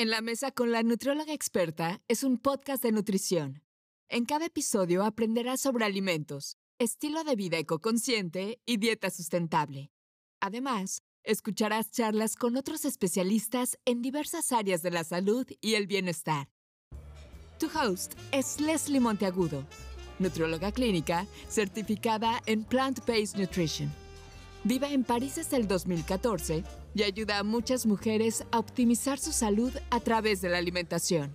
En la mesa con la nutrióloga experta es un podcast de nutrición. En cada episodio aprenderás sobre alimentos, estilo de vida ecoconsciente y dieta sustentable. Además, escucharás charlas con otros especialistas en diversas áreas de la salud y el bienestar. Tu host es Leslie Monteagudo, nutrióloga clínica certificada en Plant-Based Nutrition. Vive en París desde el 2014 y ayuda a muchas mujeres a optimizar su salud a través de la alimentación.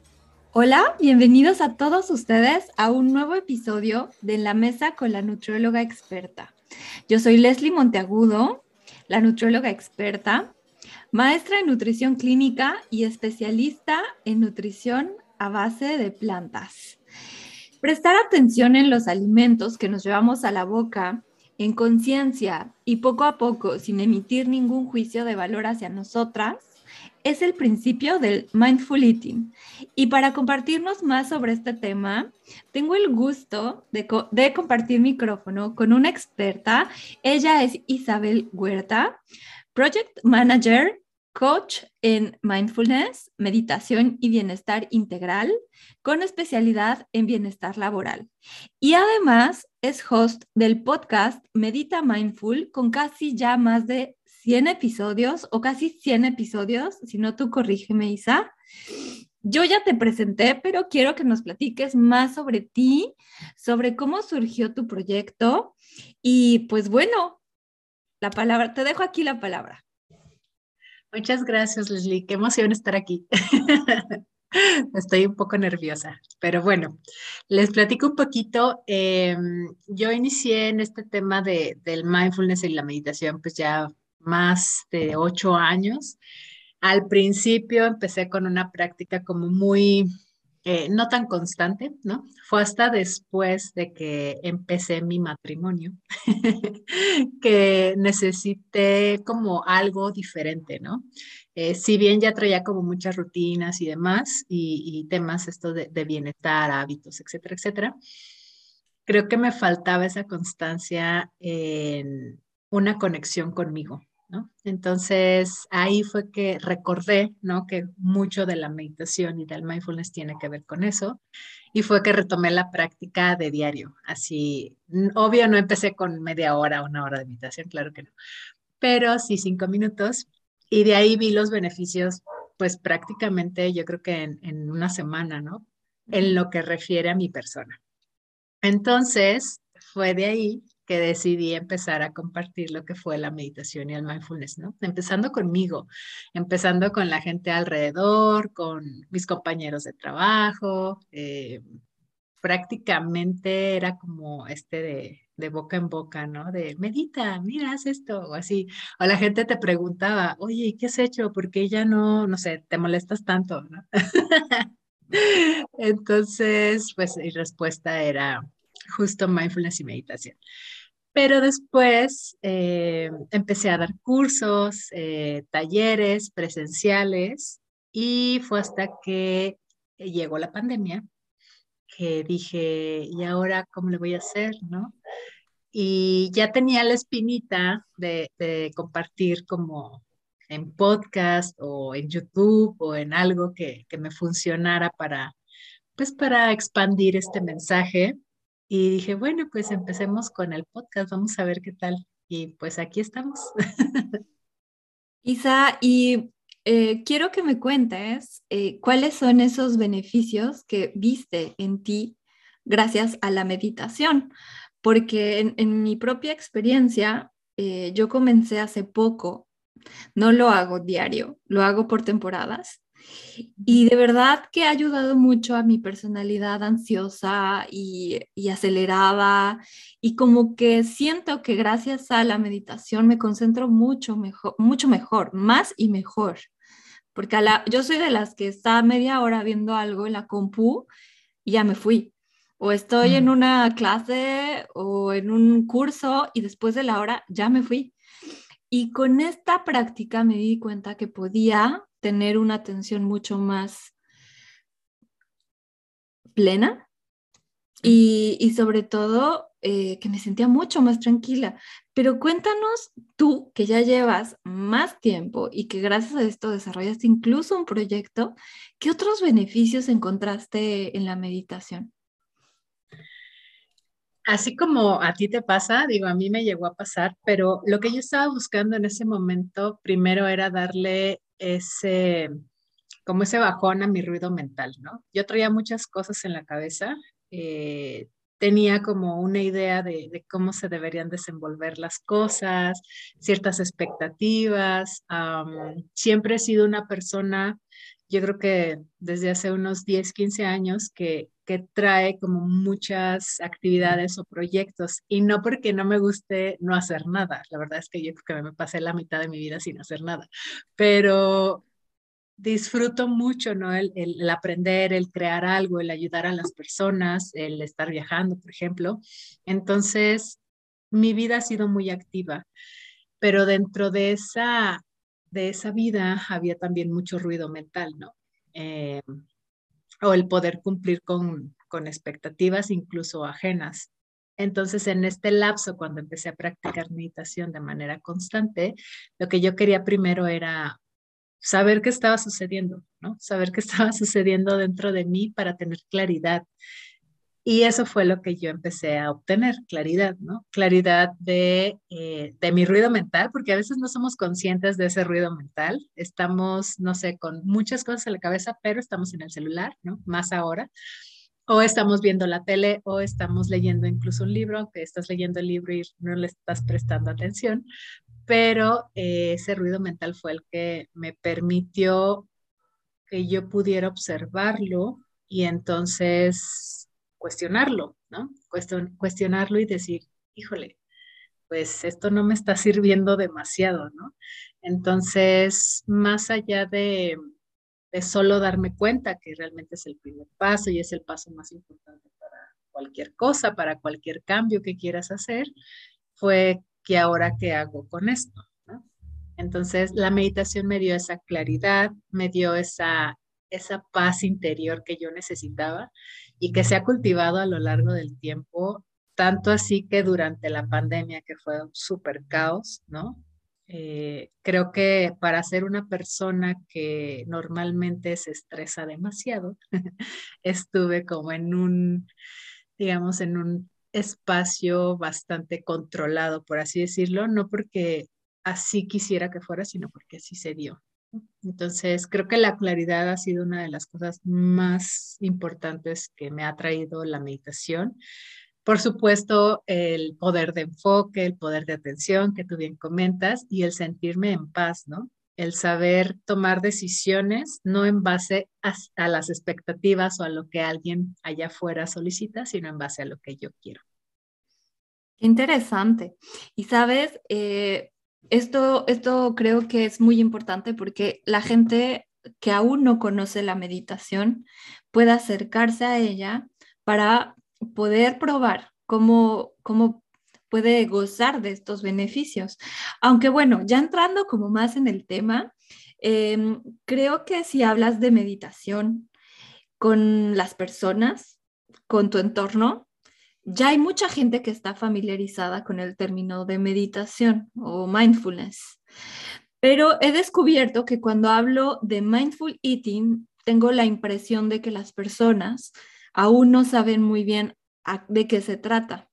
Hola, bienvenidos a todos ustedes a un nuevo episodio de La Mesa con la Nutrióloga Experta. Yo soy Leslie Monteagudo, la nutrióloga experta, maestra en nutrición clínica y especialista en nutrición a base de plantas. Prestar atención en los alimentos que nos llevamos a la boca en conciencia y poco a poco, sin emitir ningún juicio de valor hacia nosotras, es el principio del mindful eating. Y para compartirnos más sobre este tema, tengo el gusto de, de, compartir micrófono con una experta. Ella es Isabel Huerta, Project Manager coach en mindfulness, meditación y bienestar integral, con especialidad en bienestar laboral. Y además es host del podcast Medita Mindful, con casi ya más de 100 episodios o casi 100 episodios, si no tú corrígeme, Isa. Yo ya te presenté, pero quiero que nos platiques más sobre ti, sobre cómo surgió tu proyecto y pues bueno, la palabra, te dejo aquí la palabra. Muchas gracias, Leslie. Qué emoción estar aquí. Estoy un poco nerviosa, pero bueno, les platico un poquito. Em, yo inicié en este tema de, del mindfulness y la meditación, pues ya más de ocho años. Al principio empecé con una práctica como muy eh, no tan constante, ¿no? Fue hasta después de que empecé mi matrimonio que necesité como algo diferente, ¿no? Eh, si bien ya traía como muchas rutinas y demás, y, temas esto de, de, bienestar, hábitos, etcétera, etcétera, creo que me faltaba esa constancia en una conexión conmigo, entonces ahí fue que recordé, ¿no? Que mucho de la meditación y del mindfulness tiene que ver con eso. Y fue que retomé la práctica de diario. Así, obvio, no empecé con media hora, una hora de meditación, claro que no. Pero sí cinco minutos. Y de ahí vi los beneficios, pues prácticamente yo creo que en, en una semana, ¿no? En lo que refiere a mi persona. Entonces, fue de ahí que decidí empezar a compartir lo que fue la meditación y el mindfulness, ¿no? Empezando conmigo, empezando con la gente alrededor, con mis compañeros de trabajo, eh, prácticamente era como este de, de, boca en boca, ¿no? De medita, mira, haz esto, o así. O la gente te preguntaba, oye, ¿qué has hecho? ¿Por qué ya no, no sé, te molestas tanto, ¿no? Entonces, pues mi respuesta era justo mindfulness y meditación. Pero después eh, empecé a dar cursos, eh, talleres presenciales y fue hasta que llegó la pandemia que dije, ¿y ahora cómo le voy a hacer? ¿no? Y ya tenía la espinita de, de compartir como en podcast o en YouTube o en algo que, que me funcionara para, pues para expandir este mensaje y dije, bueno, pues empecemos con el podcast, vamos a ver qué tal. Y pues aquí estamos. Isa, y eh, quiero que me cuentes eh, cuáles son esos beneficios que viste en ti gracias a la meditación, porque en, mi propia experiencia, eh, yo comencé hace poco, no lo hago diario, lo hago por temporadas y de verdad que ha ayudado mucho a mi personalidad ansiosa y, acelerada y como que siento que gracias a la meditación me concentro mucho mejor, mucho mejor, más y mejor. Porque yo soy de las que está media hora viendo algo en la compu y ya me fui. O estoy en una clase o en un curso y después de la hora ya me fui. Y con esta práctica me di cuenta que podía tener una atención mucho más plena y, sobre todo eh, que me sentía mucho más tranquila. Pero cuéntanos tú, que ya llevas más tiempo y que gracias a esto desarrollaste incluso un proyecto, ¿qué otros beneficios encontraste en la meditación? Así como a ti te pasa, digo, a mí me llegó a pasar, pero lo que yo estaba buscando en ese momento primero era darle ese, como ese bajón a mi ruido mental, ¿no? Yo traía muchas cosas en la cabeza, eh, tenía como una idea de, cómo se deberían desenvolver las cosas, ciertas expectativas. siempre he sido una persona, yo creo que desde hace unos 10, 15 años, que, que trae como muchas actividades o proyectos y no porque no me guste no hacer nada. La verdad es que yo creo que me pasé la mitad de mi vida sin hacer nada, pero disfruto mucho, ¿no? El, el, aprender, el crear algo, el ayudar a las personas, el estar viajando, por ejemplo. Entonces, mi vida ha sido muy activa, pero dentro de esa, de esa vida había también mucho ruido mental, ¿no? Eh, o el poder cumplir con, con expectativas incluso ajenas. Entonces, en este lapso, cuando empecé a practicar meditación de manera constante, lo que yo quería primero era saber qué estaba sucediendo, ¿no? Saber qué estaba sucediendo dentro de mí para tener claridad. Y eso fue lo que yo empecé a obtener, claridad, ¿no? Claridad de, eh, de mi ruido mental, porque a veces no somos conscientes de ese ruido mental. Estamos, no sé, con muchas cosas en la cabeza, pero estamos en el celular, ¿no? Más ahora. O estamos viendo la tele o estamos leyendo incluso un libro, aunque estás leyendo el libro y no le estás prestando atención, pero eh, ese ruido mental fue el que me permitió que yo pudiera observarlo y entonces cuestionarlo, ¿no? cuestionarlo y decir, híjole, pues esto no me está sirviendo demasiado, ¿no? Entonces, más allá de, solo darme cuenta que realmente es el primer paso y es el paso más importante para cualquier cosa, para cualquier cambio que quieras hacer, fue ¿qué ahora qué hago con esto? Entonces, la meditación me dio esa claridad, me dio esa, esa paz interior que yo necesitaba y que se ha cultivado a lo largo del tiempo, tanto así que durante la pandemia, que fue un súper caos, ¿no? Eh, creo que para ser una persona que normalmente se estresa demasiado, estuve como en un, digamos, en un espacio bastante controlado, por así decirlo, no porque así quisiera que fuera, sino porque así se dio. Entonces, creo que la claridad ha sido una de las cosas más importantes que me ha traído la meditación. Por supuesto, el poder de enfoque, el poder de atención que tú bien comentas y el sentirme en paz, ¿no? El saber tomar decisiones no en base a, las expectativas o a lo que alguien allá afuera solicita, sino en base a lo que yo quiero. Interesante. Y sabes, eh, esto, esto creo que es muy importante porque la gente que aún no conoce la meditación puede acercarse a ella para poder probar cómo, cómo puede gozar de estos beneficios. Aunque bueno, ya entrando como más en el tema, em, creo que si hablas de meditación con las personas, con tu entorno, ya hay mucha gente que está familiarizada con el término de meditación o mindfulness. Pero he descubierto que cuando hablo de mindful eating, tengo la impresión de que las personas aún no saben muy bien de qué se trata.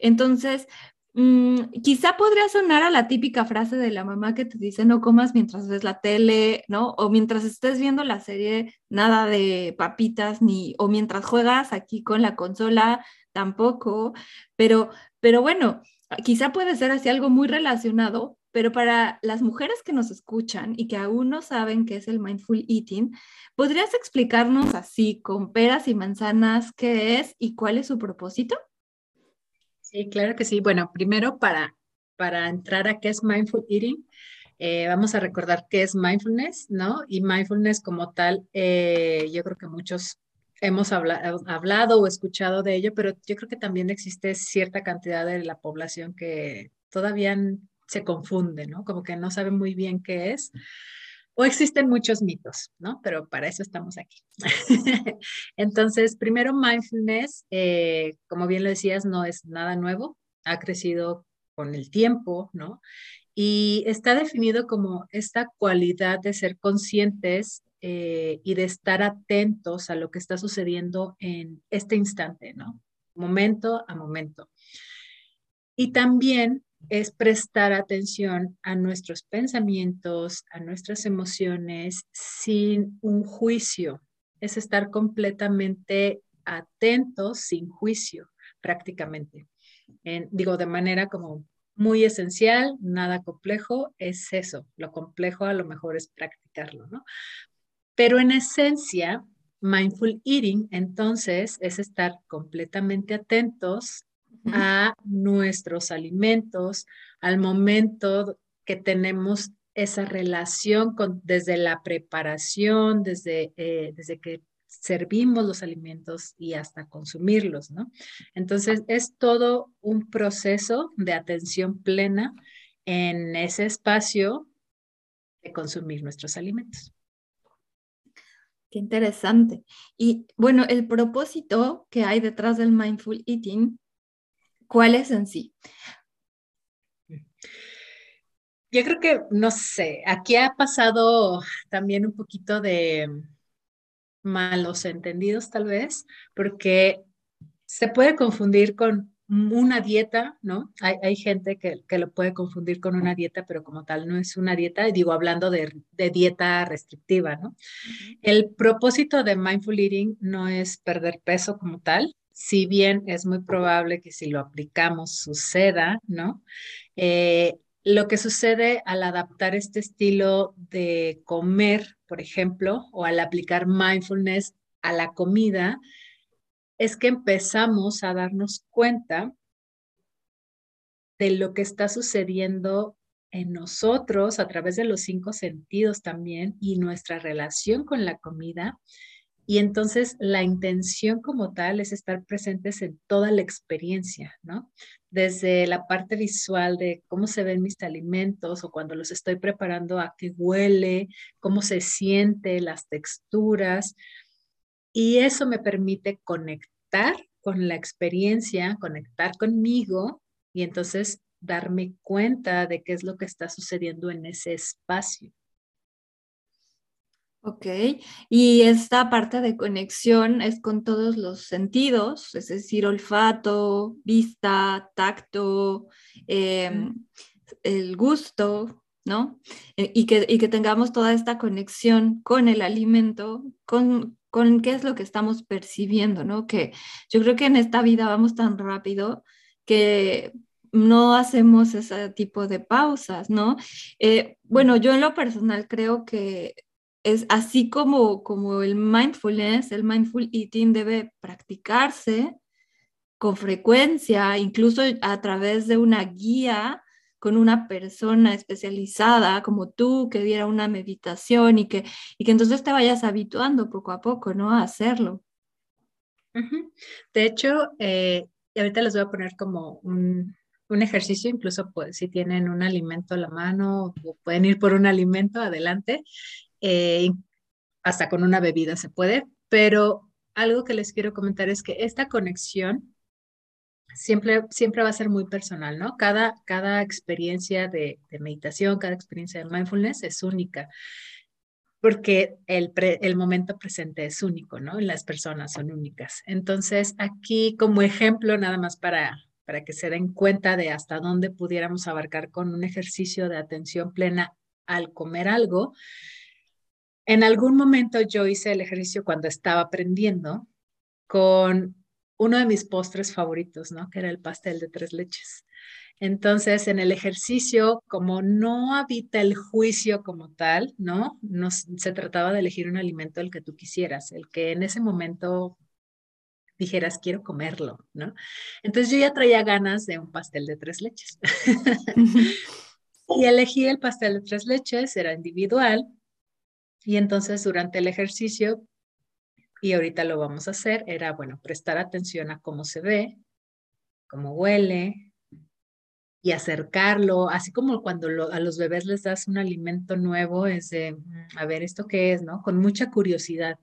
Entonces, mm, quizá podría sonar a la típica frase de la mamá que te dice no comas mientras ves la tele, ¿no? O mientras estés viendo la serie, nada de papitas, ni, o mientras juegas aquí con la consola, tampoco, pero, pero bueno, quizá puede ser así algo muy relacionado, pero para las mujeres que nos escuchan y que aún no saben qué es el mindful eating, ¿podrías explicarnos así, con peras y manzanas, qué es y cuál es su propósito? Sí, claro que sí. Bueno, primero para, para entrar a qué es mindful eating, eh, vamos a recordar qué es mindfulness, ¿no? Y mindfulness como tal, eh, yo creo que muchos hemos hablado o escuchado de ello, pero yo creo que también existe cierta cantidad de la población que todavía se confunde, ¿no? Como que no sabe muy bien qué es. o existen muchos mitos, ¿no? Pero para eso estamos aquí. Entonces, primero, mindfulness, eh, como bien lo decías, no es nada nuevo, ha crecido con el tiempo, ¿no? Y está definido como esta cualidad de ser conscientes eh, y de estar atentos a lo que está sucediendo en este instante, ¿no? Momento a momento. Y también es prestar atención a nuestros pensamientos, a nuestras emociones sin un juicio. Es estar completamente atentos sin juicio, prácticamente. digo, de manera como muy esencial, nada complejo, es eso. Lo complejo a lo mejor es practicarlo, ¿no? Pero en esencia, mindful eating, entonces, es estar completamente atentos a nuestros alimentos, al momento que tenemos esa relación con, desde la preparación, desde, eh, desde que servimos los alimentos y hasta consumirlos, ¿no? Entonces, es todo un proceso de atención plena en ese espacio de consumir nuestros alimentos. Qué interesante. Y bueno, el propósito que hay detrás del mindful eating ¿Cuál es en sí? Yo creo que, no sé, aquí ha pasado también un poquito de malos entendidos tal vez, porque se puede confundir con una dieta, ¿no? Hay, gente que, lo puede confundir con una dieta, pero como tal no es una dieta, y digo hablando de, de dieta restrictiva, ¿no? El propósito de mindful eating no es perder peso como tal, si bien es muy probable que si lo aplicamos suceda, ¿no? Eh, lo que sucede al adaptar este estilo de comer, por ejemplo, o al aplicar mindfulness a la comida, es que empezamos a darnos cuenta de lo que está sucediendo en nosotros a través de los cinco sentidos también y nuestra relación con la comida y entonces la intención como tal es estar presentes en toda la experiencia, ¿no? Desde la parte visual de cómo se ven mis alimentos o cuando los estoy preparando, a qué huele, cómo se siente, las texturas. Y eso me permite conectar con la experiencia, conectar conmigo y entonces darme cuenta de qué es lo que está sucediendo en ese espacio. Ok, y esta parte de conexión es con todos los sentidos, es decir, olfato, vista, tacto, em, el gusto, ¿no? Eh, y, que, y que tengamos toda esta conexión con el alimento, con, con qué es lo que estamos percibiendo, ¿no? Que yo creo que en esta vida vamos tan rápido que no hacemos ese tipo de pausas, ¿no? Eh, bueno, yo en lo personal creo que es así como, como el mindfulness, el mindful eating debe practicarse con frecuencia, incluso a través de una guía con una persona especializada como tú que diera una meditación y que, y que entonces te vayas habituando poco a poco, ¿no? A hacerlo. De hecho, eh, ahorita les voy a poner como un, un ejercicio, incluso pues, si tienen un alimento a la mano pueden ir por un alimento, adelante. Eh, hasta con una bebida se puede, pero algo que les quiero comentar es que esta conexión siempre, siempre va a ser muy personal, ¿no? Cada, cada experiencia de, meditación, cada experiencia de mindfulness es única, porque el, el momento presente es único, ¿no? Las personas son únicas. Entonces, aquí como ejemplo, nada más para, para que se den cuenta de hasta dónde pudiéramos abarcar con un ejercicio de atención plena al comer algo, en algún momento yo hice el ejercicio cuando estaba aprendiendo con uno de mis postres favoritos, ¿no? Que era el pastel de tres leches. Entonces, en el ejercicio, como no habita el juicio como tal, ¿no? no se trataba de elegir un alimento el que tú quisieras, el que en ese momento dijeras, quiero comerlo, ¿no? Entonces yo ya traía ganas de un pastel de tres leches. y elegí el pastel de tres leches, era individual, y entonces durante el ejercicio, y ahorita lo vamos a hacer, era, bueno, prestar atención a cómo se ve, cómo huele, y acercarlo, así como cuando a los bebés les das un alimento nuevo, es de, mm, a ver, ¿esto qué es? ¿No? Con mucha curiosidad.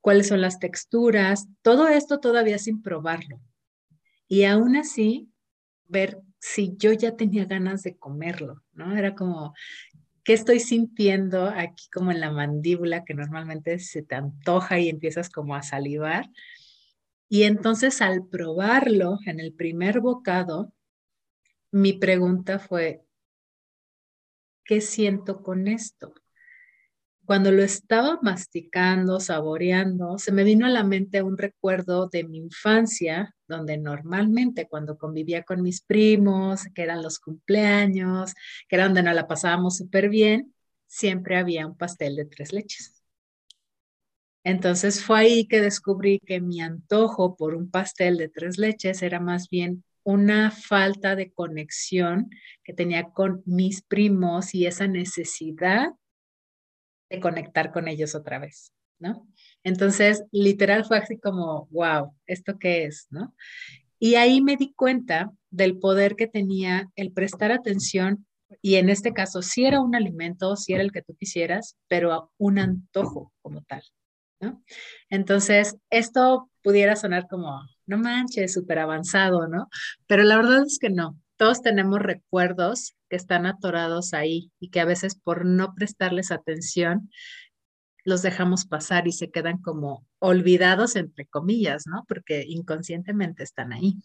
¿Cuáles son las texturas? Todo esto todavía sin probarlo. Y aún así, ver si yo ya tenía ganas de comerlo, ¿no? Era como, ¿qué estoy sintiendo aquí como en la mandíbula que normalmente se te antoja y empiezas como a salivar? Y entonces al probarlo en el primer bocado, mi pregunta fue, ¿qué siento con esto? Cuando lo estaba masticando, saboreando, se me vino a la mente un recuerdo de mi infancia, donde normalmente cuando convivía con mis primos, que eran los cumpleaños, que era donde nos la pasábamos súper bien, siempre había un pastel de tres leches. Entonces fue ahí que descubrí que mi antojo por un pastel de tres leches era más bien una falta de conexión que tenía con mis primos y esa necesidad de conectar con ellos otra vez, ¿no? Entonces, literal fue así como, wow, ¿esto qué es, no? Y ahí me di cuenta del poder que tenía el prestar atención y en este caso si era un alimento, si era el que tú quisieras, pero un antojo como tal, ¿no? Entonces, esto pudiera sonar como, no manches, súper avanzado, ¿no? Pero la verdad es que no. Todos tenemos recuerdos que están atorados ahí y que a veces por no prestarles atención los dejamos pasar y se quedan como olvidados, entre comillas, ¿no? Porque inconscientemente están ahí.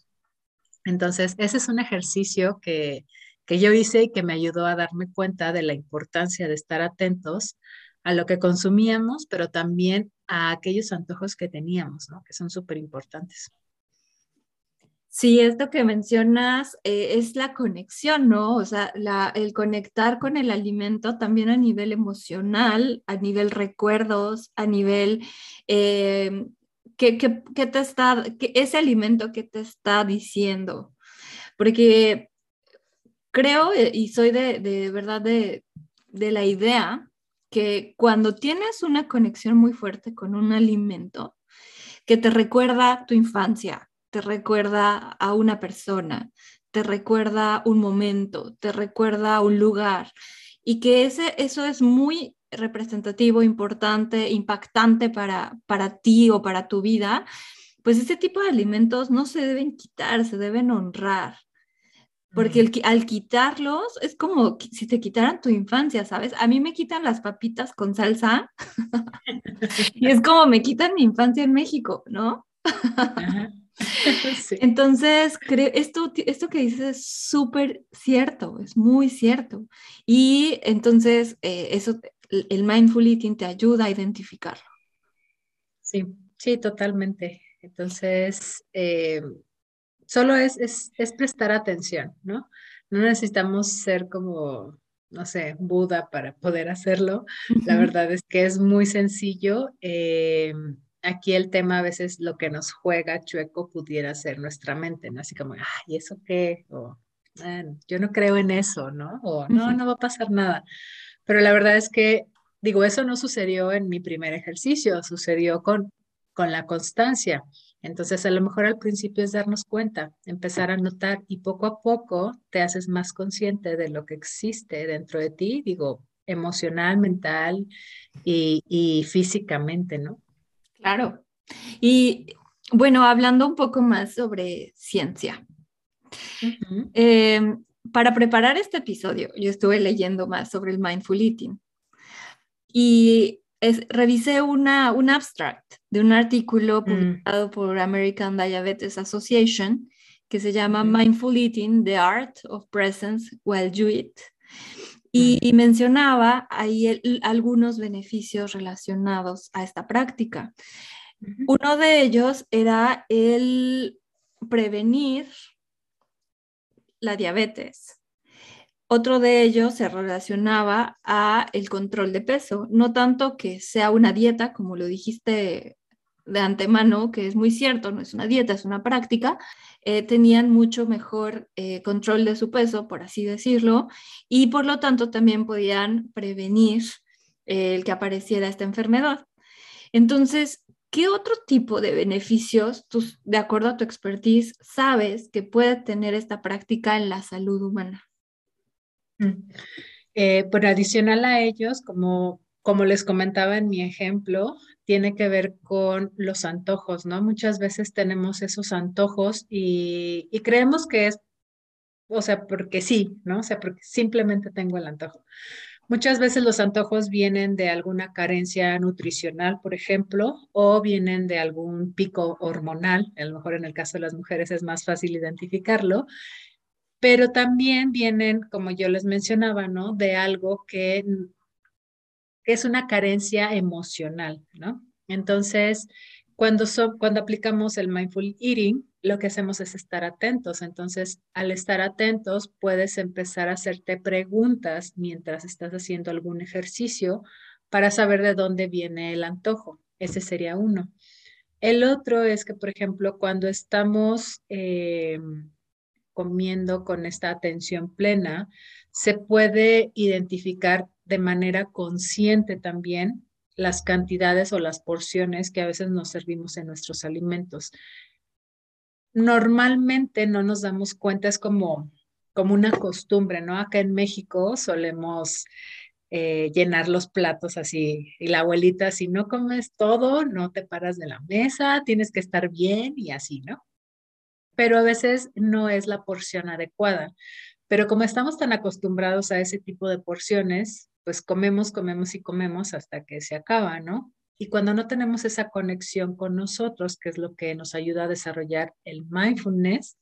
Entonces, ese es un ejercicio que, que yo hice y que me ayudó a darme cuenta de la importancia de estar atentos a lo que consumíamos, pero también a aquellos antojos que teníamos, ¿no? Que son súper importantes. Sí, esto que mencionas eh, es la conexión, ¿no? O sea, el conectar con el alimento también a nivel emocional, a nivel recuerdos, a nivel eh, ¿qué, te está, ese alimento que te está diciendo. Porque creo eh, y soy de, de verdad de, de la idea que cuando tienes una conexión muy fuerte con un alimento que te recuerda tu infancia, te recuerda a una persona, te recuerda un momento, te recuerda un lugar y que ese, eso es muy representativo, importante, impactante para, para ti o para tu vida, pues ese tipo de alimentos no se deben quitar, se deben honrar. Porque el, al quitarlos es como si te quitaran tu infancia, ¿sabes? A mí me quitan las papitas con salsa y es como me quitan mi infancia en México, ¿no? Entonces, creo, esto, esto que dices es súper cierto, es muy cierto. Y entonces, eh, eso, el mindful eating te ayuda a identificarlo. Sí, sí, totalmente. Entonces, eh, solo es, es, es, prestar atención, ¿no? No necesitamos ser como, no sé, Buda para poder hacerlo. La verdad es que es muy sencillo. Eh, aquí el tema a veces lo que nos juega chueco pudiera ser nuestra mente, ¿no? Así como, ay, ¿eso qué? O, yo no creo en eso, ¿no? O no, no va a pasar nada. Pero la verdad es que, digo, eso no sucedió en mi primer ejercicio, sucedió con, con la constancia. Entonces, a lo mejor al principio es darnos cuenta, empezar a notar y poco a poco te haces más consciente de lo que existe dentro de ti, digo, emocional, mental y, y físicamente, ¿no? Claro. Y bueno, hablando un poco más sobre ciencia. Em, para preparar este episodio, yo estuve leyendo más sobre el mindful eating y revisé una, un abstract de un artículo mm. publicado por American Diabetes Association que se llama Mindful Eating, The Art of Presence While You Eat. Y, mencionaba ahí algunos beneficios relacionados a esta práctica. Uno de ellos era el prevenir la diabetes. Otro de ellos se relacionaba a el control de peso, no tanto que sea una dieta, como lo dijiste de antemano, que es muy cierto, no es una dieta, es una práctica, eh, tenían mucho mejor eh, control de su peso, por así decirlo, y por lo tanto también podían prevenir eh, el que apareciera esta enfermedad. Entonces, ¿qué otro tipo de beneficios, de acuerdo a tu expertise, sabes que puede tener esta práctica en la salud humana? Mm. Adicional a ellos, como, como les comentaba en mi ejemplo, tiene que ver con los antojos, ¿no? Muchas veces tenemos esos antojos y, creemos que es, o sea, porque sí, ¿no? O sea, porque simplemente tengo el antojo. Muchas veces los antojos vienen de alguna carencia nutricional, por ejemplo, o vienen de algún pico hormonal. A lo mejor en el caso de las mujeres es más fácil identificarlo, pero también vienen, como yo les mencionaba, ¿no? De algo que, es una carencia emocional, ¿no? Entonces, cuando, cuando aplicamos el mindful eating, lo que hacemos es estar atentos. Entonces, al estar atentos, puedes empezar a hacerte preguntas mientras estás haciendo algún ejercicio para saber de dónde viene el antojo. Ese sería uno. El otro es que, por ejemplo, cuando estamos eh, comiendo con esta atención plena, se puede identificar de manera consciente también las cantidades o las porciones que a veces nos servimos en nuestros alimentos normalmente no nos damos cuenta, es como, como una costumbre, ¿no? Acá en México solemos eh, llenar los platos así y la abuelita, si no comes todo, no te paras de la mesa, tienes que estar bien y así, ¿no? Pero a veces no es la porción adecuada. Pero como estamos tan acostumbrados a ese tipo de porciones, pues comemos, comemos y comemos hasta que se acaba, ¿no? Y cuando no tenemos esa conexión con nosotros, que es lo que nos ayuda a desarrollar el mindfulness,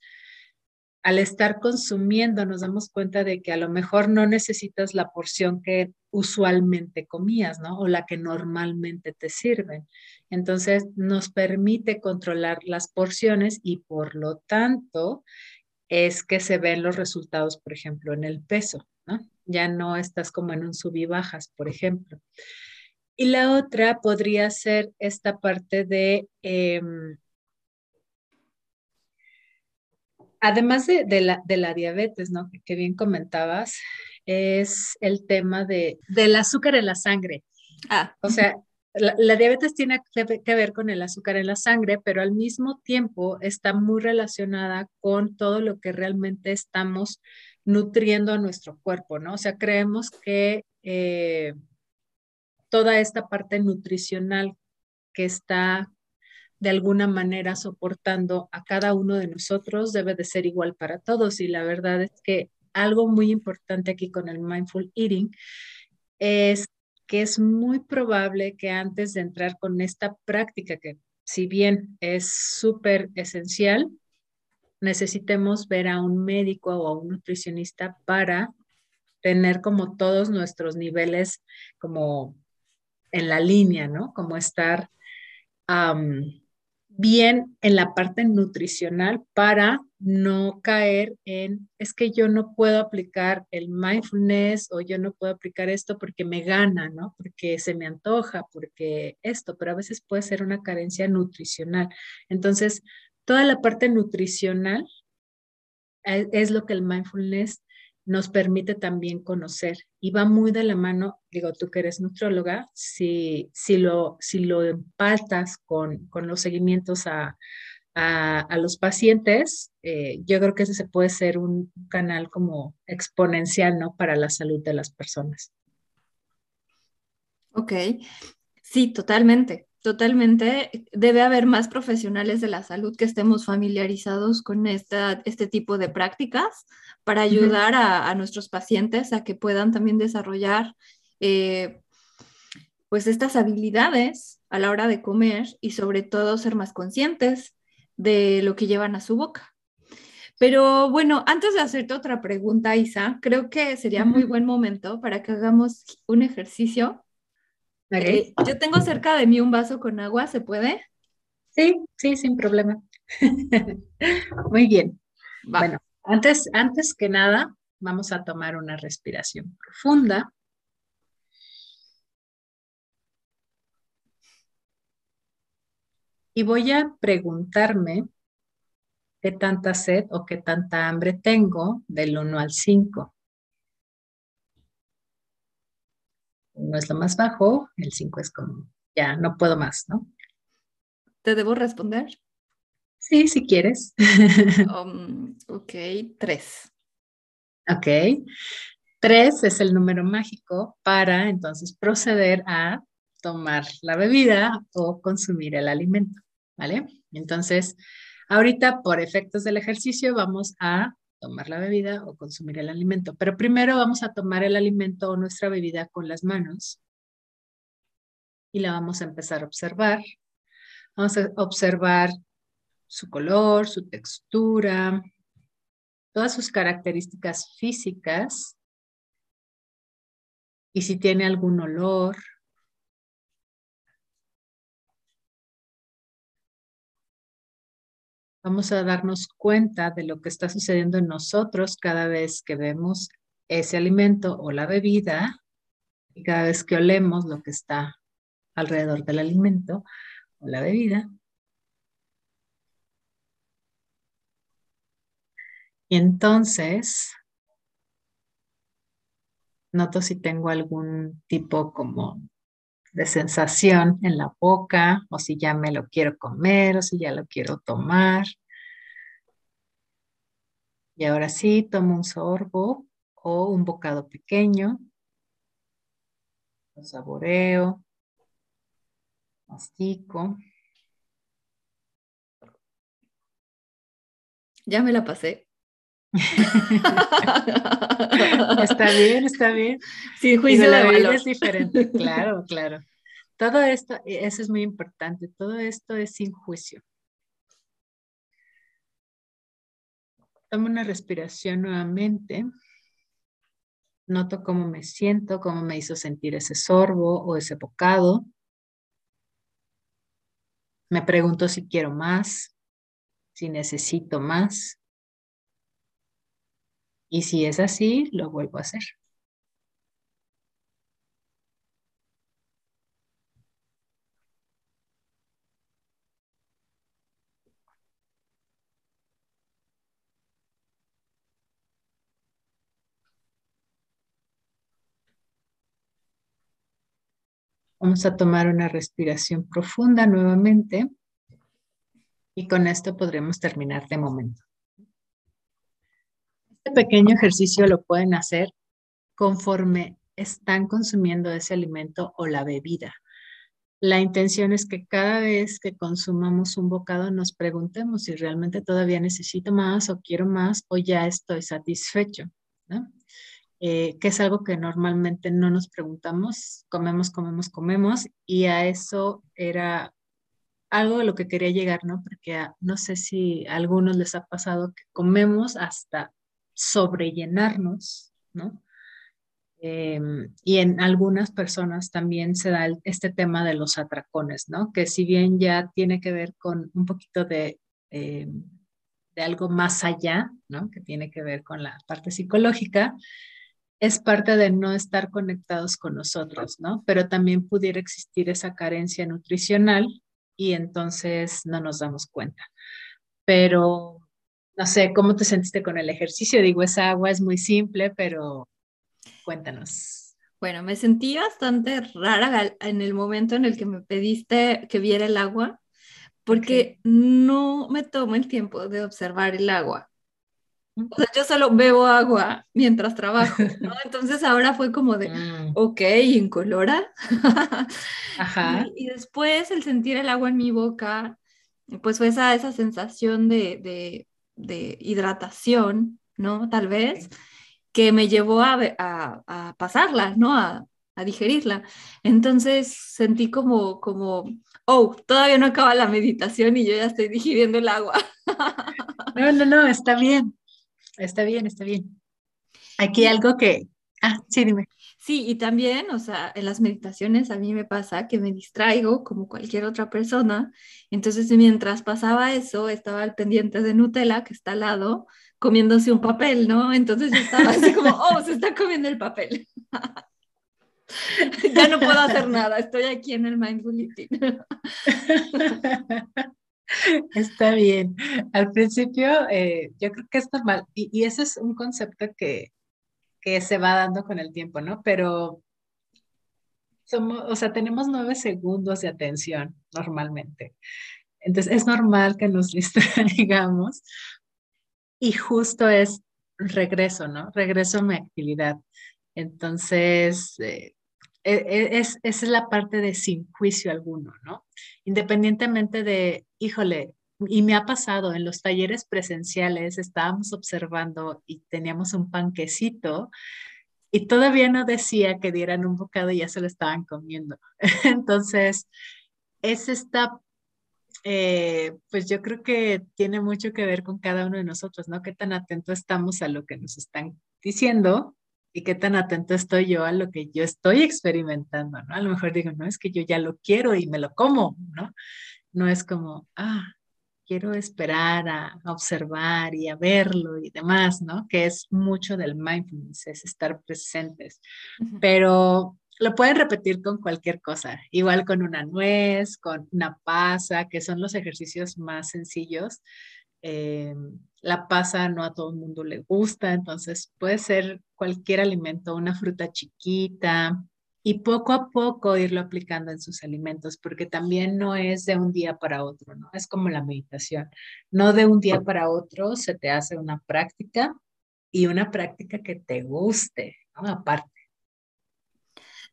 al estar consumiendo nos damos cuenta de que a lo mejor no necesitas la porción que usualmente comías, ¿no? O la que normalmente te sirven. Entonces nos permite controlar las porciones y por lo tanto es que se ven los resultados, por ejemplo, en el peso, ¿no? Ya no estás como en un sub y bajas, por ejemplo. Y la otra podría ser esta parte de, em, además de, la, de, la, diabetes, ¿no? Que bien comentabas, es el tema de, del azúcar en la sangre. Ah. O sea, la, diabetes tiene que ver con el azúcar en la sangre, pero al mismo tiempo está muy relacionada con todo lo que realmente estamos nutriendo a nuestro cuerpo, ¿no? O sea, creemos que... Eh, toda esta parte nutricional que está de alguna manera soportando a cada uno de nosotros debe de ser igual para todos. Y la verdad es que algo muy importante aquí con el mindful eating es que es muy probable que antes de entrar con esta práctica, que si bien es súper esencial, necesitemos ver a un médico o a un nutricionista para tener como todos nuestros niveles como en la línea, ¿no? Como estar bien en la parte nutricional para no caer en, es que yo no puedo aplicar el mindfulness o yo no puedo aplicar esto porque me gana, ¿no? Porque se me antoja, porque esto, pero a veces puede ser una carencia nutricional. Entonces, toda la parte nutricional es, es lo que el mindfulness nos permite también conocer y va muy de la mano, digo, tú que eres nutróloga, si, si, lo, si lo empatas con, con los seguimientos a, a, los pacientes, eh, yo creo que ese se puede ser un canal como exponencial, ¿no? Para la salud de las personas. Ok, sí, totalmente. Totalmente, debe haber más profesionales de la salud que estemos familiarizados con esta, este tipo de prácticas para ayudar a, nuestros pacientes a que puedan también desarrollar eh, pues estas habilidades a la hora de comer y sobre todo ser más conscientes de lo que llevan a su boca. Pero bueno, antes de hacerte otra pregunta, Isa, creo que sería muy buen momento para que hagamos un ejercicio eh, yo tengo cerca de mí un vaso con agua, ¿se puede? Sí, sí, sin problema. Muy bien. Bueno, antes, antes que nada, vamos a tomar una respiración profunda. Y voy a preguntarme qué tanta sed o qué tanta hambre tengo del 1 al 5. No es lo más bajo, el 5 es como, ya no puedo más, ¿no? ¿Te debo responder? Sí, si quieres. Um, ok, tres. Ok. Tres es el número mágico para entonces proceder a tomar la bebida o consumir el alimento, ¿vale? Entonces, ahorita por efectos del ejercicio vamos a tomar la bebida o consumir el alimento, pero primero vamos a tomar el alimento o nuestra bebida con las manos y la vamos a empezar a observar. Vamos a observar su color, su textura, todas sus características físicas y si tiene algún olor. Vamos a darnos cuenta de lo que está sucediendo en nosotros cada vez que vemos ese alimento o la bebida y cada vez que olemos lo que está alrededor del alimento o la bebida. Y entonces, noto si tengo algún tipo como de sensación en la boca, o si ya me lo quiero comer, o si ya lo quiero tomar. Y ahora sí, tomo un sorbo o un bocado pequeño. Lo saboreo. Mastico. Ya me la pasé. Está bien, está bien. Sin juicio de valor. es diferente, claro, claro. Todo esto, eso es muy importante, todo esto es sin juicio. Tomo una respiración nuevamente. Noto cómo me siento, cómo me hizo sentir ese sorbo o ese bocado. Me pregunto si quiero más, si necesito más. Y si es así, lo vuelvo a hacer. Vamos a tomar una respiración profunda nuevamente y con esto podremos terminar de momento. Pequeño ejercicio lo pueden hacer conforme están consumiendo ese alimento o la bebida. La intención es que cada vez que consumamos un bocado nos preguntemos si realmente todavía necesito más o quiero más o ya estoy satisfecho, eh, que es algo que normalmente no nos preguntamos, comemos, comemos, comemos y a eso era algo de lo que quería llegar, ¿no? Porque no sé si a algunos les ha pasado que comemos hasta sobrellenarnos, ¿no? Em, y en algunas personas también se da este tema de los atracones, ¿no? Que si bien ya tiene que ver con un poquito de, em, de algo más allá, ¿no? Que tiene que ver con la parte psicológica, es parte de no estar conectados con nosotros, ¿no? Pero también pudiera existir esa carencia nutricional y entonces no nos damos cuenta. Pero no sé, ¿cómo te sentiste con el ejercicio? Digo, esa agua es muy simple, pero cuéntanos. Bueno, me sentí bastante rara en el momento en el que me pediste que viera el agua, porque no me tomo el tiempo de observar el agua. O sea, yo solo bebo agua mientras trabajo, ¿no? Entonces ahora fue como de, mm. ok, incolora. Ajá. Y, después el sentir el agua en mi boca, pues fue esa, esa sensación de, de hidratación, ¿no? Tal vez, que me llevó a, a, pasarla, ¿no? A, a, digerirla. Entonces sentí como, como, oh, todavía no acaba la meditación y yo ya estoy digiriendo el agua. No, no, no, está bien, está bien, está bien. Aquí algo que, ah, sí, dime. Sí, y también, o sea, en las meditaciones a mí me pasa que me distraigo como cualquier otra persona. Entonces, mientras pasaba eso, estaba al pendiente de Nutella, que está al lado, comiéndose un papel, ¿no? Entonces yo estaba así como, oh, se está comiendo el papel. ya no puedo hacer nada, estoy aquí en el mindful eating. Está bien. Al principio, eh, yo creo que es normal. Y, y ese es un concepto que, que se va dando con el tiempo, ¿no? Pero somos, o sea, tenemos nueve segundos de atención normalmente. Entonces es normal que nos distraigamos y justo es regreso, ¿no? Regreso a mi actividad. Entonces, eh, e, e, es, esa es la parte de sin juicio alguno, ¿no? Independientemente de, híjole, y me ha pasado en los talleres presenciales, estábamos observando y teníamos un panquecito y todavía no decía que dieran un bocado y ya se lo estaban comiendo. Entonces, es esta, eh, pues yo creo que tiene mucho que ver con cada uno de nosotros, ¿no? Qué tan atento estamos a lo que nos están diciendo y qué tan atento estoy yo a lo que yo estoy experimentando, ¿no? A lo mejor digo, no, es que yo ya lo quiero y me lo como, ¿no? No es como, ah, quiero esperar a, observar y a verlo y demás, ¿no? Que es mucho del mindfulness, es estar presentes. Pero lo pueden repetir con cualquier cosa, igual con una nuez, con una pasa, que son los ejercicios más sencillos. Eh, la pasa no a todo el mundo le gusta, entonces puede ser cualquier alimento, una fruta chiquita, y poco a poco irlo aplicando en sus alimentos, porque también no es de un día para otro, ¿no? Es como la meditación. No de un día para otro se te hace una práctica y una práctica que te guste, ¿no? Aparte.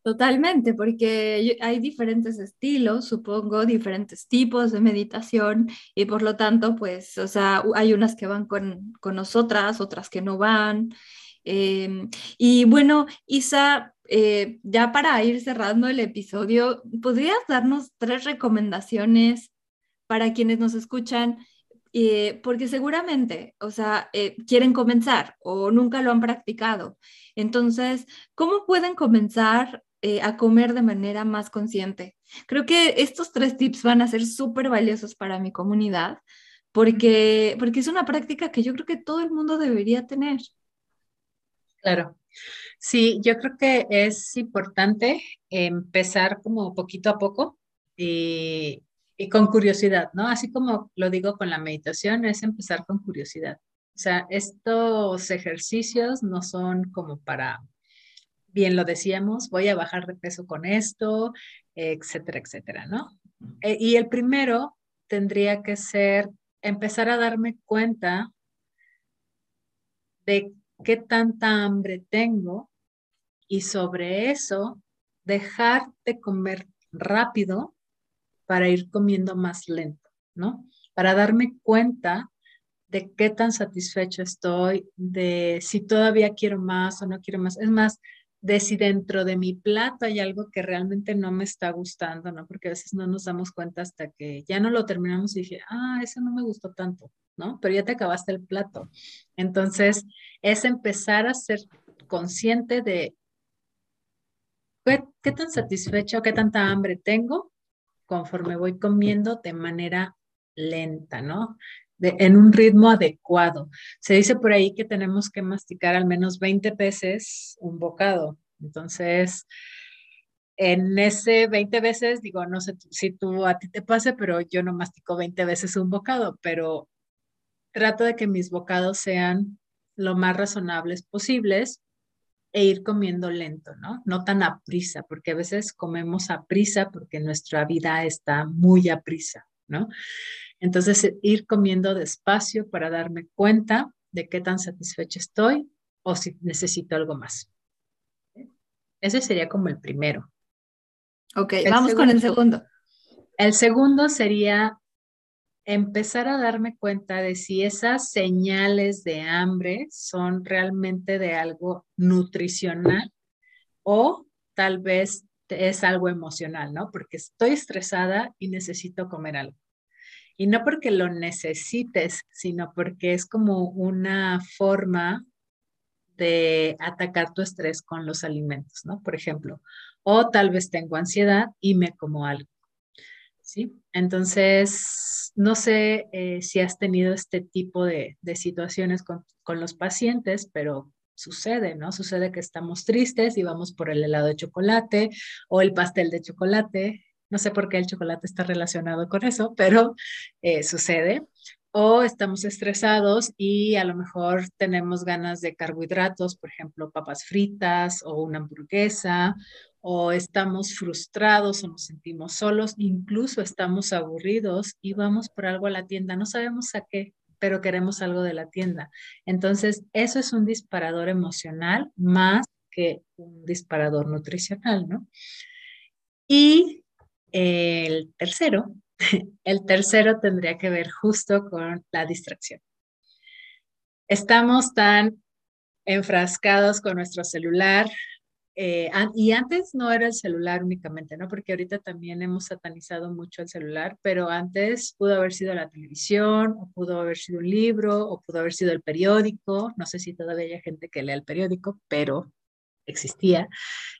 Totalmente, porque hay diferentes estilos, supongo, diferentes tipos de meditación y por lo tanto, pues, o sea, hay unas que van con, con nosotras, otras que no van. Em, y bueno, Isa, eh, ya para ir cerrando el episodio, ¿podrías darnos tres recomendaciones para quienes nos escuchan? Eh, porque seguramente, o sea, eh, quieren comenzar o nunca lo han practicado. Entonces, ¿cómo pueden comenzar a comer de manera más consciente? Creo que estos tres tips van a ser súper valiosos para mi comunidad porque, porque es una práctica que yo creo que todo el mundo debería tener. Claro. Sí, yo creo que es importante empezar como poquito a poco y, con curiosidad, ¿no? Así como lo digo con la meditación, es empezar con curiosidad. O sea, estos ejercicios no son como para, bien lo decíamos, voy a bajar de peso con esto, etcétera, etcétera, ¿no? E, y el primero tendría que ser empezar a darme cuenta de qué tanta hambre tengo y sobre eso dejar de comer rápido para ir comiendo más lento, ¿no? Para darme cuenta de qué tan satisfecho estoy, de si todavía quiero más o no quiero más. Es más, de si dentro de mi plato hay algo que realmente no me está gustando, ¿no? Porque a veces no nos damos cuenta hasta que ya no lo terminamos y dije, ah, eso no me gustó tanto, ¿no? Pero ya te acabaste el plato. Entonces, es empezar a ser consciente de qué, tan satisfecho, qué tanta hambre tengo conforme voy comiendo de manera lenta, ¿no? En un ritmo adecuado. Se dice por ahí que tenemos que masticar al menos 20 veces un bocado. Entonces, en ese 20 veces, digo, no sé si tú a ti te pase, pero yo no mastico 20 veces un bocado, pero trato de que mis bocados sean lo más razonables posibles e ir comiendo lento, ¿no? No tan a prisa, porque a veces comemos a prisa porque nuestra vida está muy a prisa, ¿no? Entonces, eh, ir comiendo despacio para darme cuenta de qué tan satisfecha estoy o si necesito algo más. Ese sería como el primero. Ok, vamos con el segundo. El segundo sería empezar a darme cuenta de si esas señales de hambre son realmente de algo nutricional o tal vez es algo emocional, ¿no? Porque estoy estresada y necesito comer algo. Y no porque lo necesites, sino porque es como una forma de atacar tu estrés con los alimentos, ¿no? Por ejemplo, o tal vez tengo ansiedad y me como algo. ¿Sí? Entonces, no sé eh, si has tenido este tipo de, situaciones con, con, los pacientes, pero sucede, ¿no? Sucede que estamos tristes y vamos por el helado de chocolate o el pastel de chocolate no sé por qué el chocolate está relacionado con eso, pero eh, sucede. o estamos estresados y a lo mejor tenemos ganas de carbohidratos, por ejemplo, papas fritas o una hamburguesa, o estamos frustrados o nos sentimos solos, incluso estamos aburridos y vamos por algo a la tienda, no sabemos a qué, pero queremos algo de la tienda. Entonces, eso es un disparador emocional más que un disparador nutricional, ¿no? Y el tercero El tercero tendría que ver justo con la distracción. Estamos tan enfrascados con nuestro celular, eh, y antes no era el celular únicamente, ¿no? Porque ahorita también hemos satanizado mucho el celular, pero antes pudo haber sido la televisión, o pudo haber sido un libro, o pudo haber sido el periódico. No sé si todavía hay gente que lee el periódico, pero existía.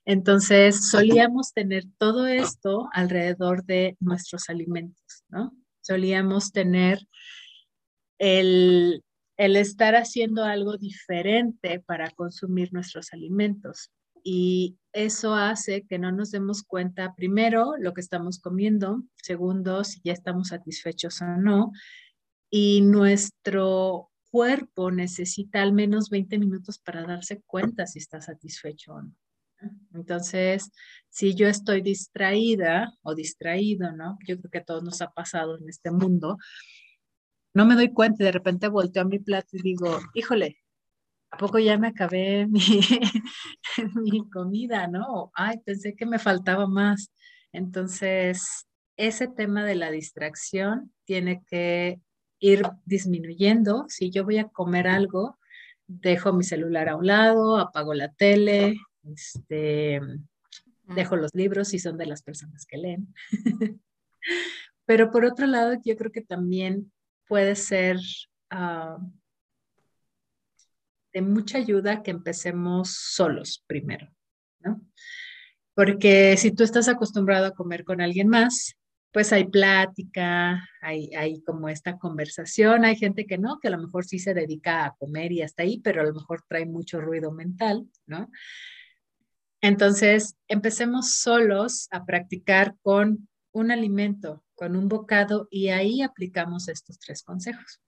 Entonces, solíamos tener todo esto alrededor de nuestros alimentos, ¿no? Solíamos tener el, el estar haciendo algo diferente para consumir nuestros alimentos. Y eso hace que no nos demos cuenta, primero, lo que estamos comiendo, segundo, si ya estamos satisfechos o no, y nuestro cuerpo necesita al menos 20 minutos para darse cuenta si está satisfecho o no. Entonces, si yo estoy distraída o distraído, ¿no? Yo creo que a todos nos ha pasado en este mundo, no me doy cuenta y de repente volteo a mi plato y digo, híjole, ¿a poco ya me acabé mi, mi comida, no? Ay, pensé que me faltaba más. Entonces, ese tema de la distracción tiene que ir disminuyendo. Si yo voy a comer algo, dejo mi celular a un lado, apago la tele, este, dejo los libros si son de las personas que leen. Pero por otro lado, yo creo que también puede ser ah, de mucha ayuda que empecemos solos primero, ¿no? Porque si tú estás acostumbrado a comer con alguien más, pues hay plática, hay, como esta conversación, hay gente que no, que a lo mejor sí se dedica a comer y hasta ahí, pero a lo mejor trae mucho ruido mental, ¿no? Entonces, empecemos solos a practicar con un alimento, con un bocado y ahí aplicamos estos tres consejos.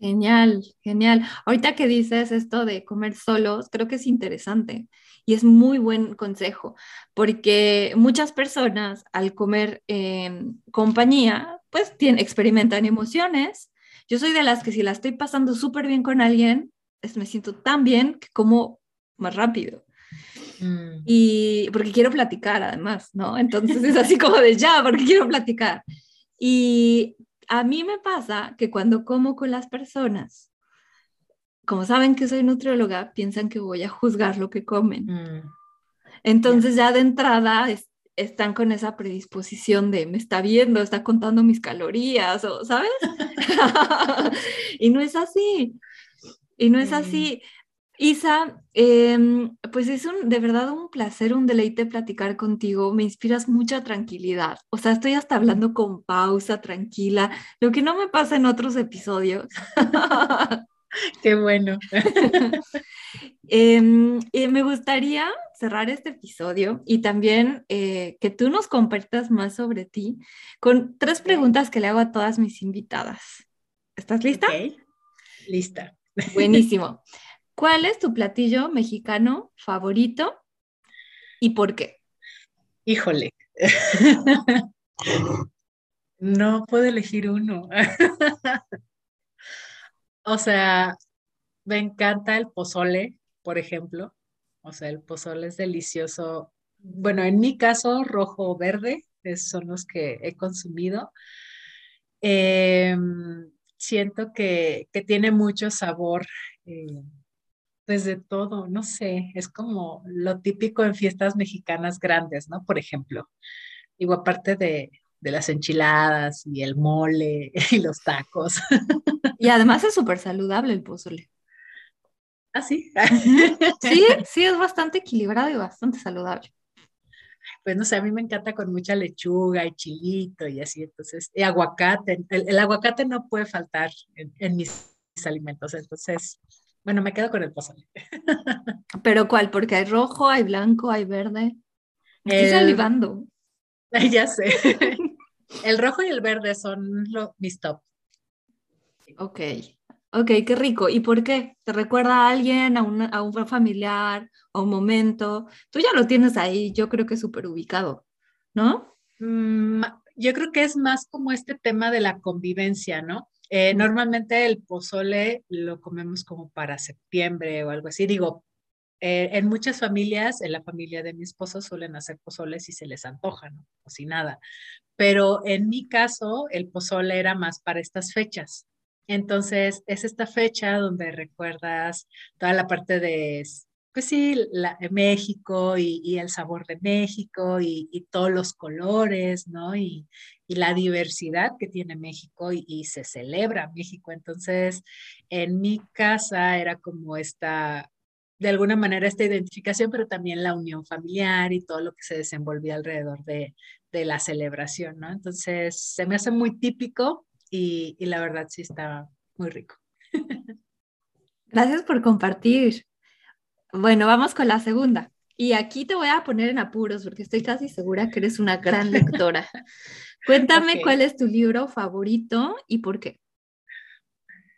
Genial, genial. Ahorita que dices esto de comer solos, creo que es interesante y es muy buen consejo, porque muchas personas al comer en compañía, pues tienen, experimentan emociones. Yo soy de las que si la estoy pasando súper bien con alguien, es, me siento tan bien que como más rápido. Mm. Y porque quiero platicar además, ¿no? Entonces es así como de ya, porque quiero platicar. Y a mí me pasa que cuando como con las personas, como saben que soy nutrióloga, piensan que voy a juzgar lo que comen. Mm. Entonces ya de entrada están con esa predisposición de me está viendo, está contando mis calorías, o, ¿sabes? y no es así. Y no es así. Isa, em, pues es un, de verdad un placer, un deleite platicar contigo. Me inspiras mucha tranquilidad. O sea, estoy hasta hablando con pausa, tranquila, lo que no me pasa en otros episodios. Qué bueno. Em, me gustaría cerrar este episodio y también eh, que tú nos compartas más sobre ti con tres preguntas que le hago a todas mis invitadas. ¿Estás lista? Lista. Buenísimo. ¿Cuál es tu platillo mexicano favorito y por qué? Híjole. no puedo elegir uno. o sea, me encanta el pozole, por ejemplo. O sea, el pozole es delicioso. Bueno, en mi caso, rojo o verde son los que he consumido. Em, siento que, tiene mucho sabor. Eh, pues de todo, no sé, es como lo típico en fiestas mexicanas grandes, ¿no? Por ejemplo, digo, aparte de, las enchiladas y el mole y los tacos. Y además es súper saludable el pozole. Ah, sí. Sí, sí, es bastante equilibrado y bastante saludable. Pues no sé, a mí me encanta con mucha lechuga y chilito y así, entonces, y aguacate. El, aguacate no puede faltar en mis alimentos, entonces bueno, me quedo con el pozole. ¿Pero cuál? Porque hay rojo, hay blanco, hay verde. Estoy salivando. Ya sé. El rojo y el verde son mis top. Ok, ok, qué rico. ¿Y por qué? ¿Te recuerda a alguien, a, a un familiar, a un momento? Tú ya lo tienes ahí, yo creo que súper ubicado, ¿no? Mm, yo creo que es más como este tema de la convivencia, ¿no? Eh, normalmente el pozole lo comemos como para septiembre o algo así. Digo, eh, en muchas familias, en la familia de mi esposo suelen hacer pozoles si se les antoja, ¿no? O si nada. Pero en mi caso, el pozole era más para estas fechas. Entonces, es esta fecha donde recuerdas toda la parte de pues sí, la, México y, el sabor de México y, todos los colores, ¿no? Y, la diversidad que tiene México y, se celebra México. Entonces, en mi casa era como esta, de alguna manera, esta identificación, pero también la unión familiar y todo lo que se desenvolvía alrededor de, de la celebración, ¿no? Entonces, se me hace muy típico y la verdad sí está muy rico. Gracias por compartir. Bueno, vamos con la segunda. Y aquí te voy a poner en apuros porque estoy casi segura que eres una gran lectora. Cuéntame cuál es tu libro favorito y por qué.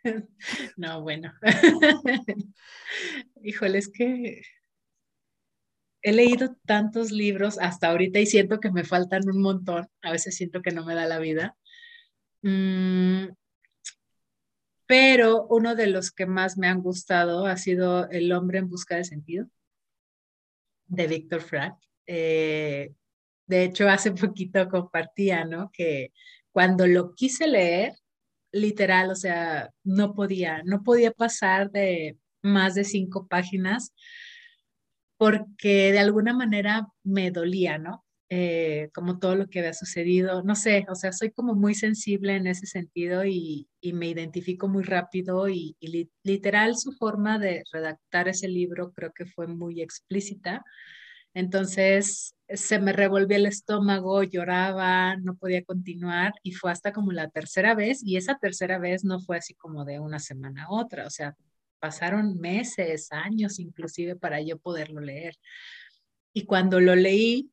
No, bueno. Híjole, es que he leído tantos libros hasta ahorita y siento que me faltan un montón. A veces siento que no me da la vida. Mm, pero uno de los que más me han gustado ha sido El hombre en busca de sentido, de Víctor Frank. Eh, de hecho, hace poquito compartía, ¿no? Que cuando lo quise leer, literal, o sea, no podía, no podía pasar de más de cinco páginas porque de alguna manera me dolía, ¿no? Eh, como todo lo que había sucedido. No sé, o sea, soy como muy sensible en ese sentido y, me identifico muy rápido y, literal su forma de redactar ese libro creo que fue muy explícita. Entonces se me revolvió el estómago, lloraba, no podía continuar y fue hasta como la tercera vez y esa tercera vez no fue así como de una semana a otra, o sea, pasaron meses, años inclusive para yo poderlo leer. Y cuando lo leí,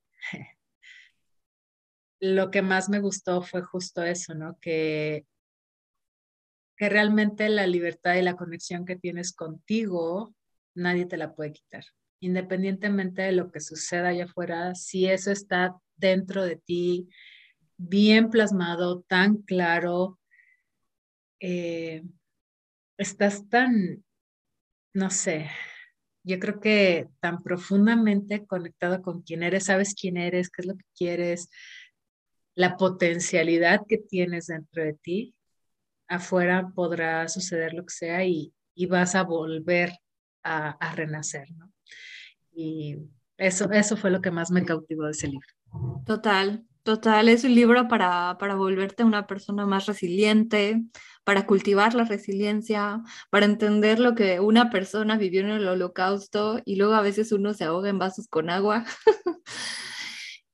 lo que más me gustó fue justo eso, ¿no? Que, que realmente la libertad y la conexión que tienes contigo, nadie te la puede quitar. Independientemente de lo que suceda allá afuera, si eso está dentro de ti, bien plasmado, tan claro, eh, estás tan, no sé, yo creo que tan profundamente conectado con quién eres, sabes quién eres, qué es lo que quieres, la potencialidad que tienes dentro de ti, afuera podrá suceder lo que sea y, vas a volver a, renacer, ¿no? Y eso, eso fue lo que más me cautivó de ese libro. Total, total, es un libro para, para volverte una persona más resiliente, para cultivar la resiliencia, para entender lo que una persona vivió en el holocausto y luego a veces uno se ahoga en vasos con agua.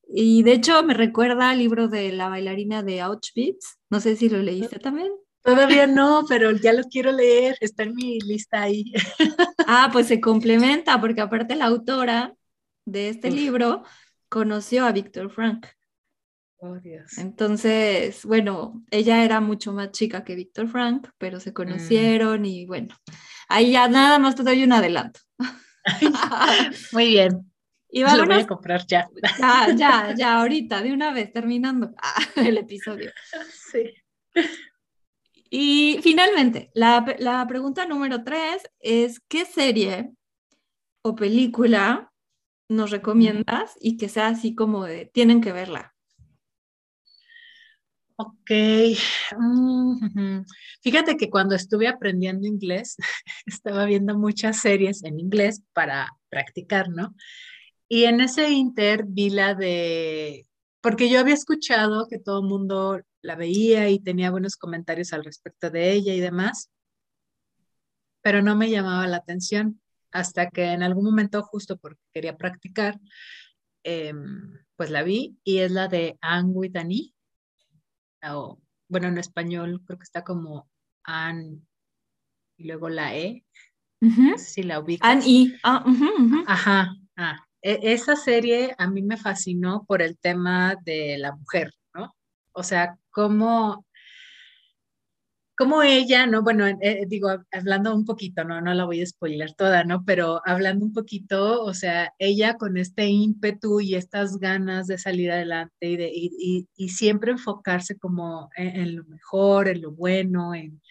Y de hecho me recuerda al libro de la bailarina de Auschwitz. No sé si lo leíste también. Todavía no, pero ya lo quiero leer. Está en mi lista ahí. Ah, pues se complementa, porque aparte la autora de este libro conoció a Víctor Frank. Oh, Dios. Entonces, bueno, ella era mucho más chica que Víctor Frank, pero se mm. conocieron y bueno, ahí ya nada más te doy un adelanto. Muy bien. Y Lo voy a comprar ya. Ya, ya, ya, ahorita, de una vez, terminando el episodio. Sí. Y finalmente, la, la pregunta número tres es, ¿qué serie o película nos recomiendas y que sea así como de, tienen que verla? Ok. Mm, fíjate que cuando estuve aprendiendo inglés, estaba viendo muchas series en inglés para practicar, ¿no? Y en ese inter vi la de, porque yo había escuchado que todo el mundo la veía y tenía buenos comentarios al respecto de ella y demás, pero no me llamaba la atención hasta que en algún momento, justo porque quería practicar, em, pues la vi y es la de Anne with o bueno, en español creo que está como Anne y luego la E. si la ubicas. Anne y. Ah, Ajá. Ah, esa serie a mí me fascinó por el tema de la mujer, ¿no? O sea, cómo como ella, ¿no? Bueno, eh, digo, hablando un poquito, ¿no? No la voy a spoiler toda, ¿no? Pero hablando un poquito, o sea, ella con este ímpetu y estas ganas de salir adelante y, de, y, siempre enfocarse como en, lo mejor, en lo bueno, en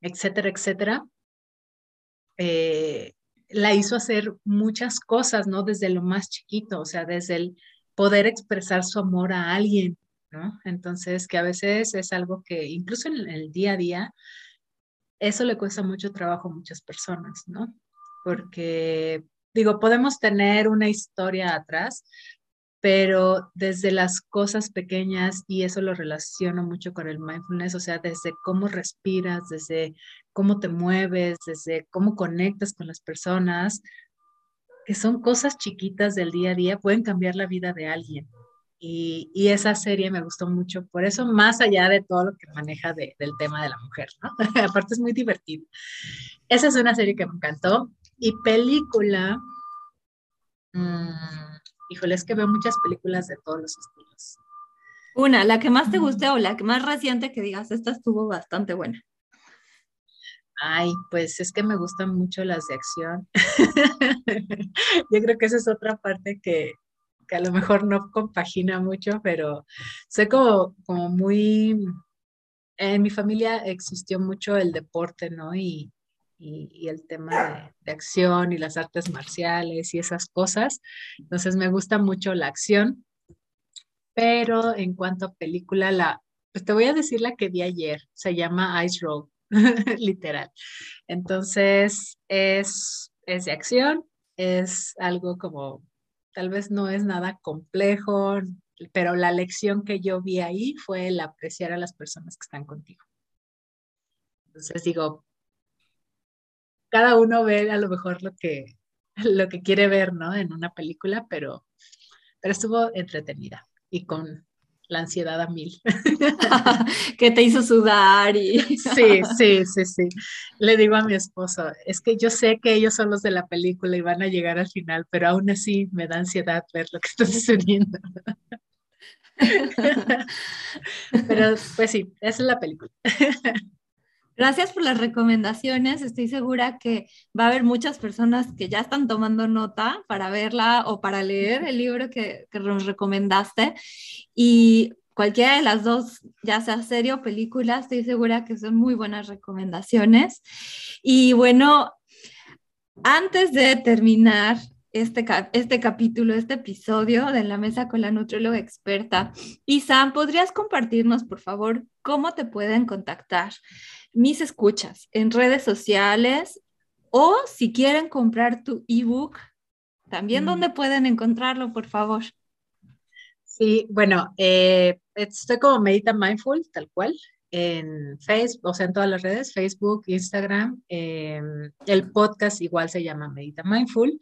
etcétera, etcétera, eh, la hizo hacer muchas cosas, ¿no? Desde lo más chiquito, o sea, desde el poder expresar su amor a alguien, ¿no? Entonces, que a veces es algo que incluso en el día a día, eso le cuesta mucho trabajo a muchas personas, ¿no? Porque, digo, podemos tener una historia atrás, pero desde las cosas pequeñas, y eso lo relaciono mucho con el mindfulness, o sea, desde cómo respiras, desde cómo te mueves, desde cómo conectas con las personas, que son cosas chiquitas del día a día, pueden cambiar la vida de alguien. Y, y, esa serie me gustó mucho, por eso más allá de todo lo que maneja de, del tema de la mujer, ¿no? Aparte es muy divertido. Esa es una serie que me encantó. Y película, mmm, híjole, es que veo muchas películas de todos los estilos. Una, la que más te guste o la que más reciente que digas, esta estuvo bastante buena. Ay, pues es que me gustan mucho las de acción. Yo creo que esa es otra parte que, que a lo mejor no compagina mucho, pero sé como, como muy, en mi familia existió mucho el deporte, ¿no? Y, y, el tema de, acción y las artes marciales y esas cosas. Entonces me gusta mucho la acción, pero en cuanto a película, la, pues te voy a decir la que vi ayer, se llama Ice Road, literal. Entonces es, es de acción, es algo como tal vez no es nada complejo, pero la lección que yo vi ahí fue el apreciar a las personas que están contigo. Entonces digo, cada uno ve a lo mejor lo que, lo que quiere ver, ¿no? En una película, pero, pero estuvo entretenida y con la ansiedad a mil. que te hizo sudar y... sí, sí, sí, sí. Le digo a mi esposo, es que yo sé que ellos son los de la película y van a llegar al final, pero aún así me da ansiedad ver lo que está sucediendo. pero pues sí, esa es la película. Gracias por las recomendaciones. Estoy segura que va a haber muchas personas que ya están tomando nota para verla o para leer el libro que, nos recomendaste. Y cualquiera de las dos, ya sea serie o película, estoy segura que son muy buenas recomendaciones. Y bueno, antes de terminar este, este capítulo, este episodio de la mesa con la nutrióloga experta, Isa, ¿podrías compartirnos, por favor, cómo te pueden contactar? Mis escuchas en redes sociales o si quieren comprar tu ebook, también dónde pueden encontrarlo, por favor. Sí, bueno, eh, estoy como Medita Mindful, tal cual, en Facebook, o sea, en todas las redes, Facebook, Instagram. Em, el podcast igual se llama Medita Mindful.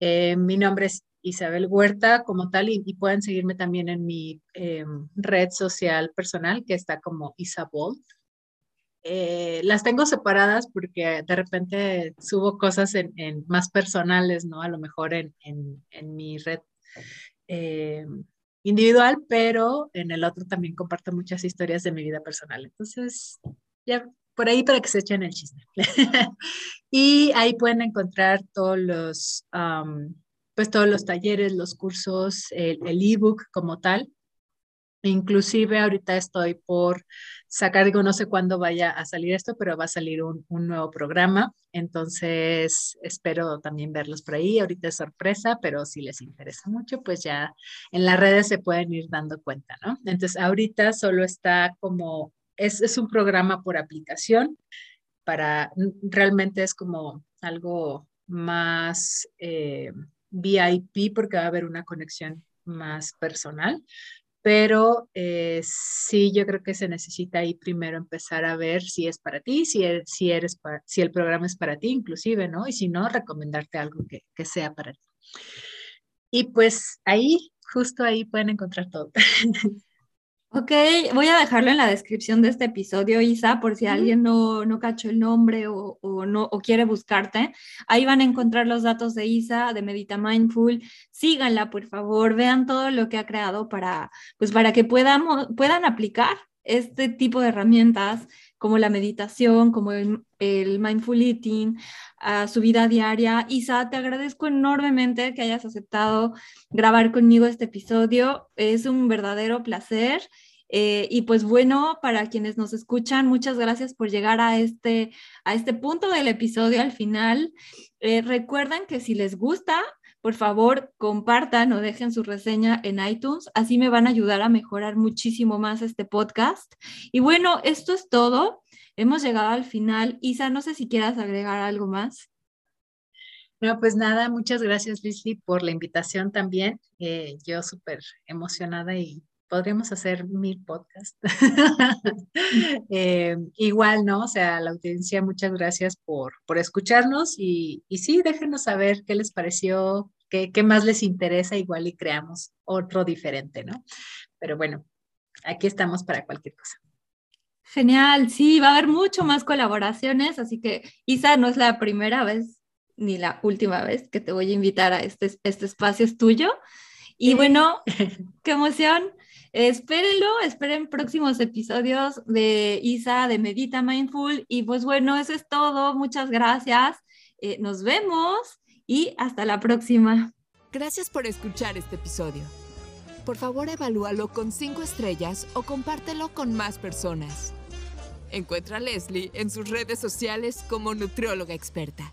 Eh, mi nombre es Isabel Huerta como tal y, pueden seguirme también en mi em, red social personal que está como Isabel eh, las tengo separadas porque de repente subo cosas en, más personales, ¿no? A lo mejor en, mi red eh, individual, pero en el otro también comparto muchas historias de mi vida personal. Entonces, ya por ahí para que se echen el chisme. y ahí pueden encontrar todos los, pues todos los talleres, los cursos, el ebook como tal. Inclusive ahorita estoy por sacar, digo, no sé cuándo vaya a salir esto, pero va a salir un, nuevo programa. Entonces, espero también verlos por ahí. Ahorita es sorpresa, pero si les interesa mucho, pues ya en las redes se pueden ir dando cuenta, ¿no? Entonces, ahorita solo está como, es, es un programa por aplicación para, realmente es como algo más eh, VIP porque va a haber una conexión más personal pero eh, sí yo creo que se necesita ahí primero empezar a ver si es para ti, si, e, si, eres si el programa es para ti inclusive, ¿no? Y si no, recomendarte algo que, que sea para ti. Y pues ahí, justo ahí pueden encontrar todo. Ok, voy a dejarlo en la descripción de este episodio, Isa, por si alguien no, no cachó el nombre o, no, o quiere buscarte. Ahí van a encontrar los datos de Isa, de Medita Mindful. Síganla, por favor, vean todo lo que ha creado para, pues, para que puedan aplicar este tipo de herramientas como la meditación, como el, mindful eating, a su vida diaria. Isa, te agradezco enormemente que hayas aceptado grabar conmigo este episodio. Es un verdadero placer. Eh, y pues bueno, para quienes nos escuchan, muchas gracias por llegar a este, a este punto del episodio al final. Eh, recuerden que si les gusta, por favor compartan o dejen su reseña en iTunes, así me van a ayudar a mejorar muchísimo más este podcast. Y bueno, esto es todo. Hemos llegado al final. Isa, no sé si quieras agregar algo más. No, pues nada, muchas gracias, Leslie, por la invitación también. Eh, yo súper emocionada y podríamos hacer mil podcasts. Eh, igual, ¿no? O sea, la audiencia, muchas gracias por, por escucharnos y, y sí, déjenos saber qué les pareció, qué, qué más les interesa, igual y creamos otro diferente, ¿no? Pero bueno, aquí estamos para cualquier cosa. Genial, sí, va a haber mucho más colaboraciones, así que Isa no es la primera vez ni la última vez que te voy a invitar a este, este espacio es tuyo. Y bueno, qué emoción. Espérenlo, esperen próximos episodios de Isa de Medita Mindful. Y pues bueno, eso es todo. Muchas gracias. Eh, nos vemos y hasta la próxima. Gracias por escuchar este episodio. Por favor, evalúalo con cinco estrellas o compártelo con más personas. Encuentra a Leslie en sus redes sociales como nutrióloga experta.